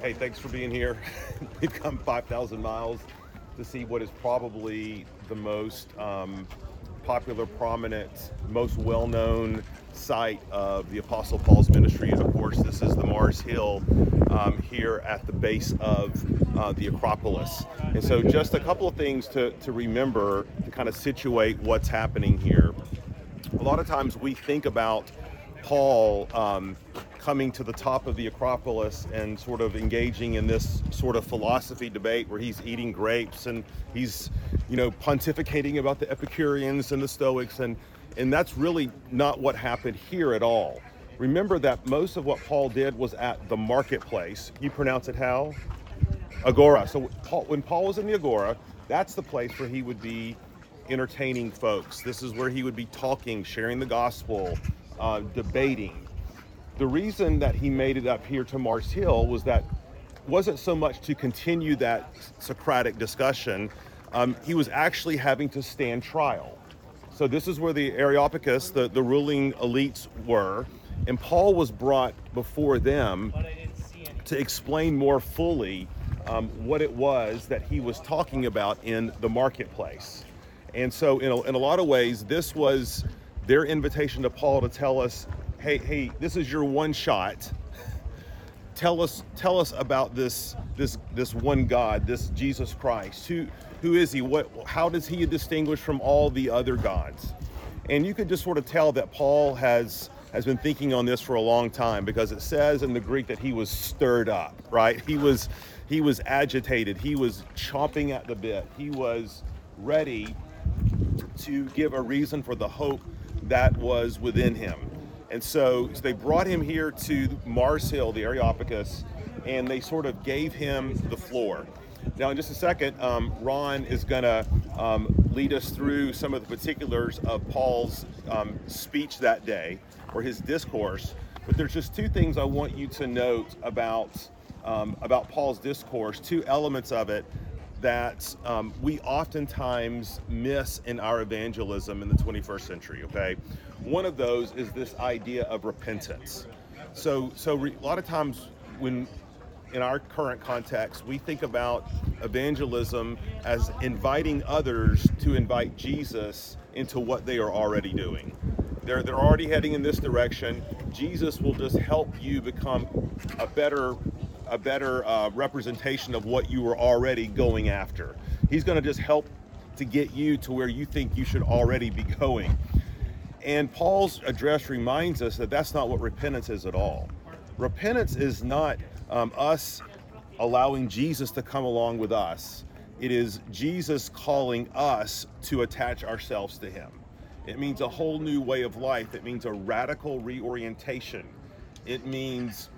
hey, thanks for being here. We've come 5,000 miles to see what is probably the most um, popular, prominent, most well known site of the Apostle Paul's ministry. And of course, this is the Mars Hill um, here at the base of uh, the Acropolis. And so, just a couple of things to, to remember to kind of situate what's happening here. A lot of times we think about Paul um, coming to the top of the Acropolis and sort of engaging in this sort of philosophy debate where he's eating grapes and he's, you know, pontificating about the Epicureans and the Stoics and and that's really not what happened here at all. Remember that most of what Paul did was at the marketplace. You pronounce it how? Agora. So Paul, when Paul was in the Agora, that's the place where he would be entertaining folks. This is where he would be talking, sharing the gospel, uh, debating. The reason that he made it up here to Mars Hill was that wasn't so much to continue that Socratic discussion. Um, he was actually having to stand trial. So this is where the Areopagus, the, the ruling elites were, and Paul was brought before them to explain more fully um, what it was that he was talking about in the marketplace. And so, in a, in a lot of ways, this was their invitation to Paul to tell us, hey, hey, this is your one shot. Tell us, tell us about this, this, this one God, this Jesus Christ. Who, who is he? What, how does he distinguish from all the other gods? And you could just sort of tell that Paul has has been thinking on this for a long time because it says in the Greek that he was stirred up, right? He was he was agitated. He was chomping at the bit. He was ready to give a reason for the hope that was within him. And so, so they brought him here to Mars Hill, the Areopagus, and they sort of gave him the floor. Now, in just a second, um, Ron is going to um, lead us through some of the particulars of Paul's um, speech that day or his discourse. But there's just two things I want you to note about um, about Paul's discourse, two elements of it that um, we oftentimes miss in our evangelism in the 21st century. Okay, one of those is this idea of repentance. So, so re- a lot of times when in our current context, we think about evangelism as inviting others to invite Jesus into what they are already doing. They're, they're already heading in this direction. Jesus will just help you become a better a better uh, representation of what you were already going after. He's going to just help to get you to where you think you should already be going. And Paul's address reminds us that that's not what repentance is at all. Repentance is not um, us allowing Jesus to come along with us. It is Jesus calling us to attach ourselves to Him. It means a whole new way of life. It means a radical reorientation. It means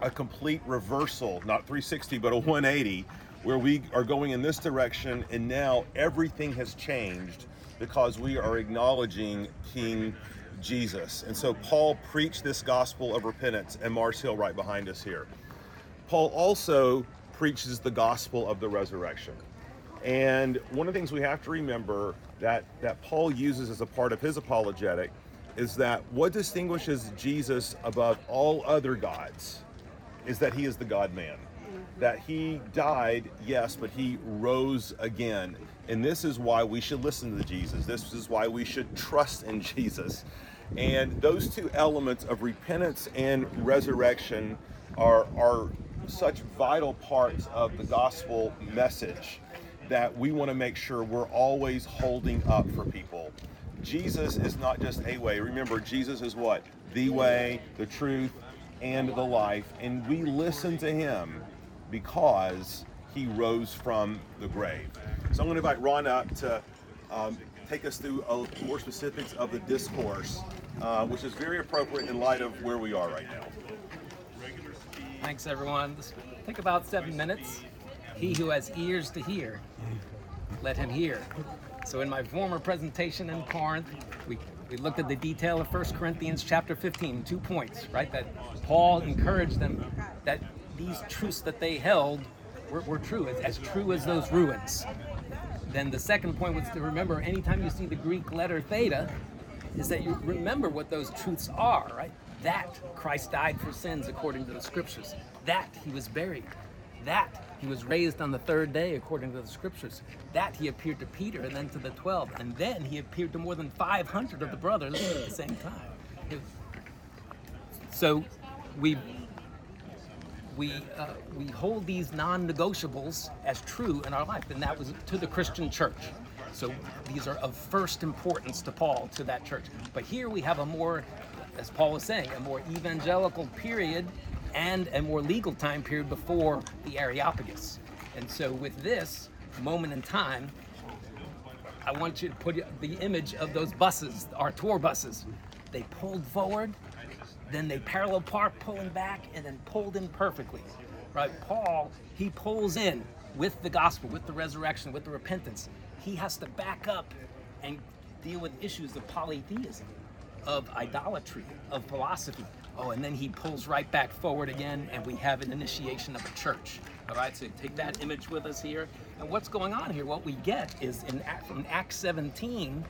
a complete reversal, not 360, but a 180, where we are going in this direction and now everything has changed because we are acknowledging King Jesus. And so Paul preached this gospel of repentance, and Mars Hill right behind us here. Paul also preaches the gospel of the resurrection. And one of the things we have to remember that, that Paul uses as a part of his apologetic is that what distinguishes Jesus above all other gods is that he is the God man. Mm-hmm. That he died, yes, but he rose again. And this is why we should listen to Jesus. This is why we should trust in Jesus. And those two elements of repentance and resurrection are, are such vital parts of the gospel message that we want to make sure we're always holding up for people. Jesus is not just a way. Remember, Jesus is what? The way, the truth, and the life. And we listen to him because he rose from the grave. So I'm going to invite Ron up to um, take us through a, more specifics of the discourse, uh, which is very appropriate in light of where we are right now. Thanks, everyone. This take about seven minutes. He who has ears to hear, let him hear. So in my former presentation in Corinth, we, we looked at the detail of 1 Corinthians chapter 15, two points, right? That Paul encouraged them that these truths that they held were, were true, as, as true as those ruins. Then the second point was to remember anytime you see the Greek letter theta, is that you remember what those truths are, right? That Christ died for sins according to the scriptures. that he was buried, that he was raised on the third day according to the scriptures, that he appeared to Peter and then to the 12, and then he appeared to more than 500 of the brothers at the same time. So we we uh, we hold these non-negotiables as true in our life, and that was to the Christian church. So these are of first importance to Paul to that church. But here we have a more, as Paul was saying, a more evangelical period and a more legal time period before the Areopagus. And so with this moment in time, I want you to put the image of those buses, our tour buses. They pulled forward, then they parallel park, pulling back, and then pulled in perfectly. Right? Paul, he pulls in with the gospel, with the resurrection, with the repentance. He has to back up and deal with issues of polytheism, of idolatry, of philosophy. Oh, and then he pulls right back forward again, and we have an initiation of a church. All right, so take that image with us here. And what's going on here? What we get is in from Acts 17,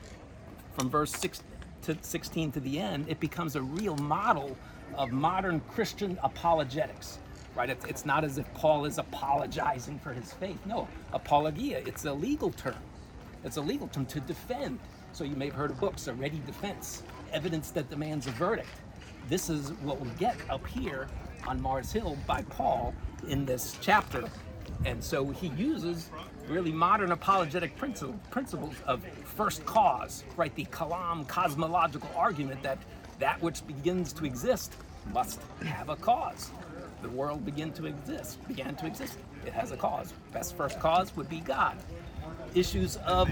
from verse 6 to 16 to the end, it becomes a real model of modern Christian apologetics. Right? It's, it's not as if Paul is apologizing for his faith. No, apologia, it's a legal term. It's a legal term to defend. So you may have heard of books, a ready defense, evidence that demands a verdict this is what we get up here on Mars Hill by Paul in this chapter. And so he uses really modern apologetic principles of first cause, right? The Kalam cosmological argument that that which begins to exist must have a cause. The world began to exist, began to exist. It has a cause. Best first cause would be God issues of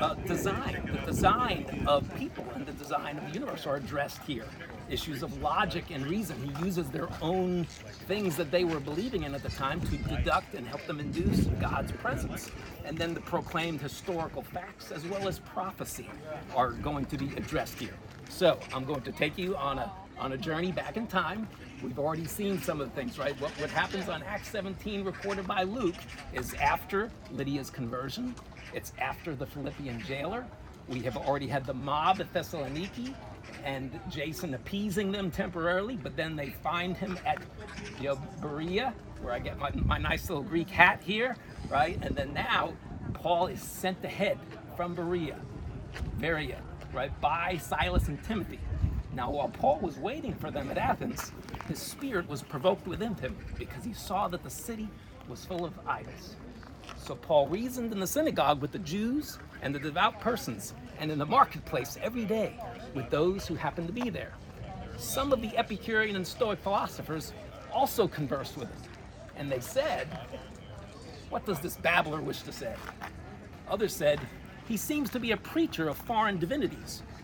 uh, design. The design of people and the design of the universe are addressed here. Issues of logic and reason. He uses their own things that they were believing in at the time to deduct and help them induce God's presence. And then the proclaimed historical facts as well as prophecy are going to be addressed here. So I'm going to take you on a on a journey back in time We've already seen some of the things, right? What, what happens on Acts 17, recorded by Luke, is after Lydia's conversion, it's after the Philippian jailer. We have already had the mob at Thessaloniki and Jason appeasing them temporarily, but then they find him at you know, Berea, where I get my, my nice little Greek hat here, right? And then now Paul is sent ahead from Berea, Berea, right, by Silas and Timothy. Now, while Paul was waiting for them at Athens, his spirit was provoked within him because he saw that the city was full of idols. So Paul reasoned in the synagogue with the Jews and the devout persons, and in the marketplace every day with those who happened to be there. Some of the Epicurean and Stoic philosophers also conversed with him, and they said, What does this babbler wish to say? Others said, He seems to be a preacher of foreign divinities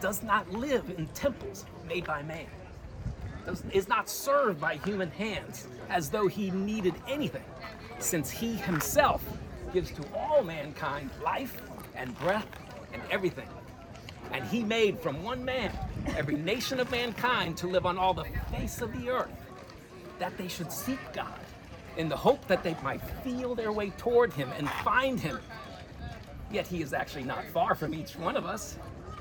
does not live in temples made by man is not served by human hands as though he needed anything, since he himself gives to all mankind life and breath and everything. And he made from one man every nation of mankind to live on all the face of the earth, that they should seek God in the hope that they might feel their way toward him and find him. Yet he is actually not far from each one of us,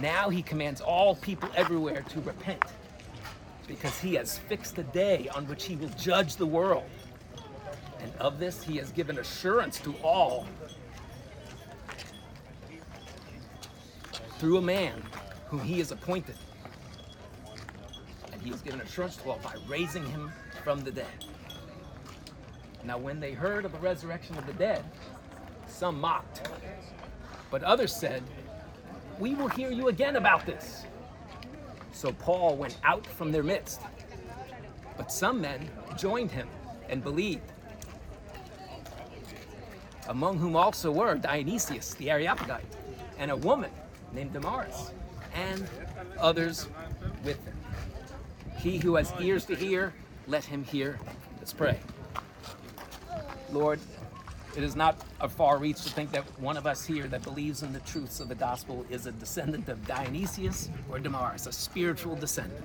now he commands all people everywhere to repent because he has fixed a day on which he will judge the world. And of this he has given assurance to all through a man whom he has appointed. And he has given assurance to all by raising him from the dead. Now, when they heard of the resurrection of the dead, some mocked, but others said, We will hear you again about this. So Paul went out from their midst. But some men joined him and believed, among whom also were Dionysius the Areopagite and a woman named Damaris, and others with them. He who has ears to hear, let him hear. Let's pray. Lord, it is not a far reach to think that one of us here that believes in the truths of the gospel is a descendant of Dionysius or Damaris, a spiritual descendant.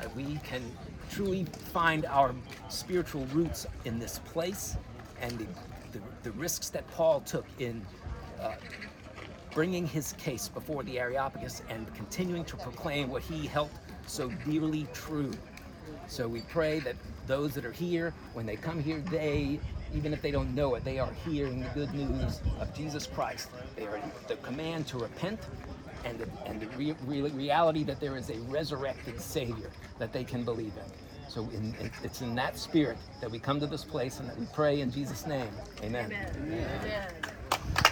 That we can truly find our spiritual roots in this place and the, the, the risks that Paul took in uh, bringing his case before the Areopagus and continuing to proclaim what he held so dearly true. So we pray that those that are here, when they come here, they, even if they don't know it, they are hearing the good news of Jesus Christ. They are the command to repent and the, and the re- re- reality that there is a resurrected Savior that they can believe in. So in, in, it's in that spirit that we come to this place and that we pray in Jesus' name. Amen. Amen. Amen.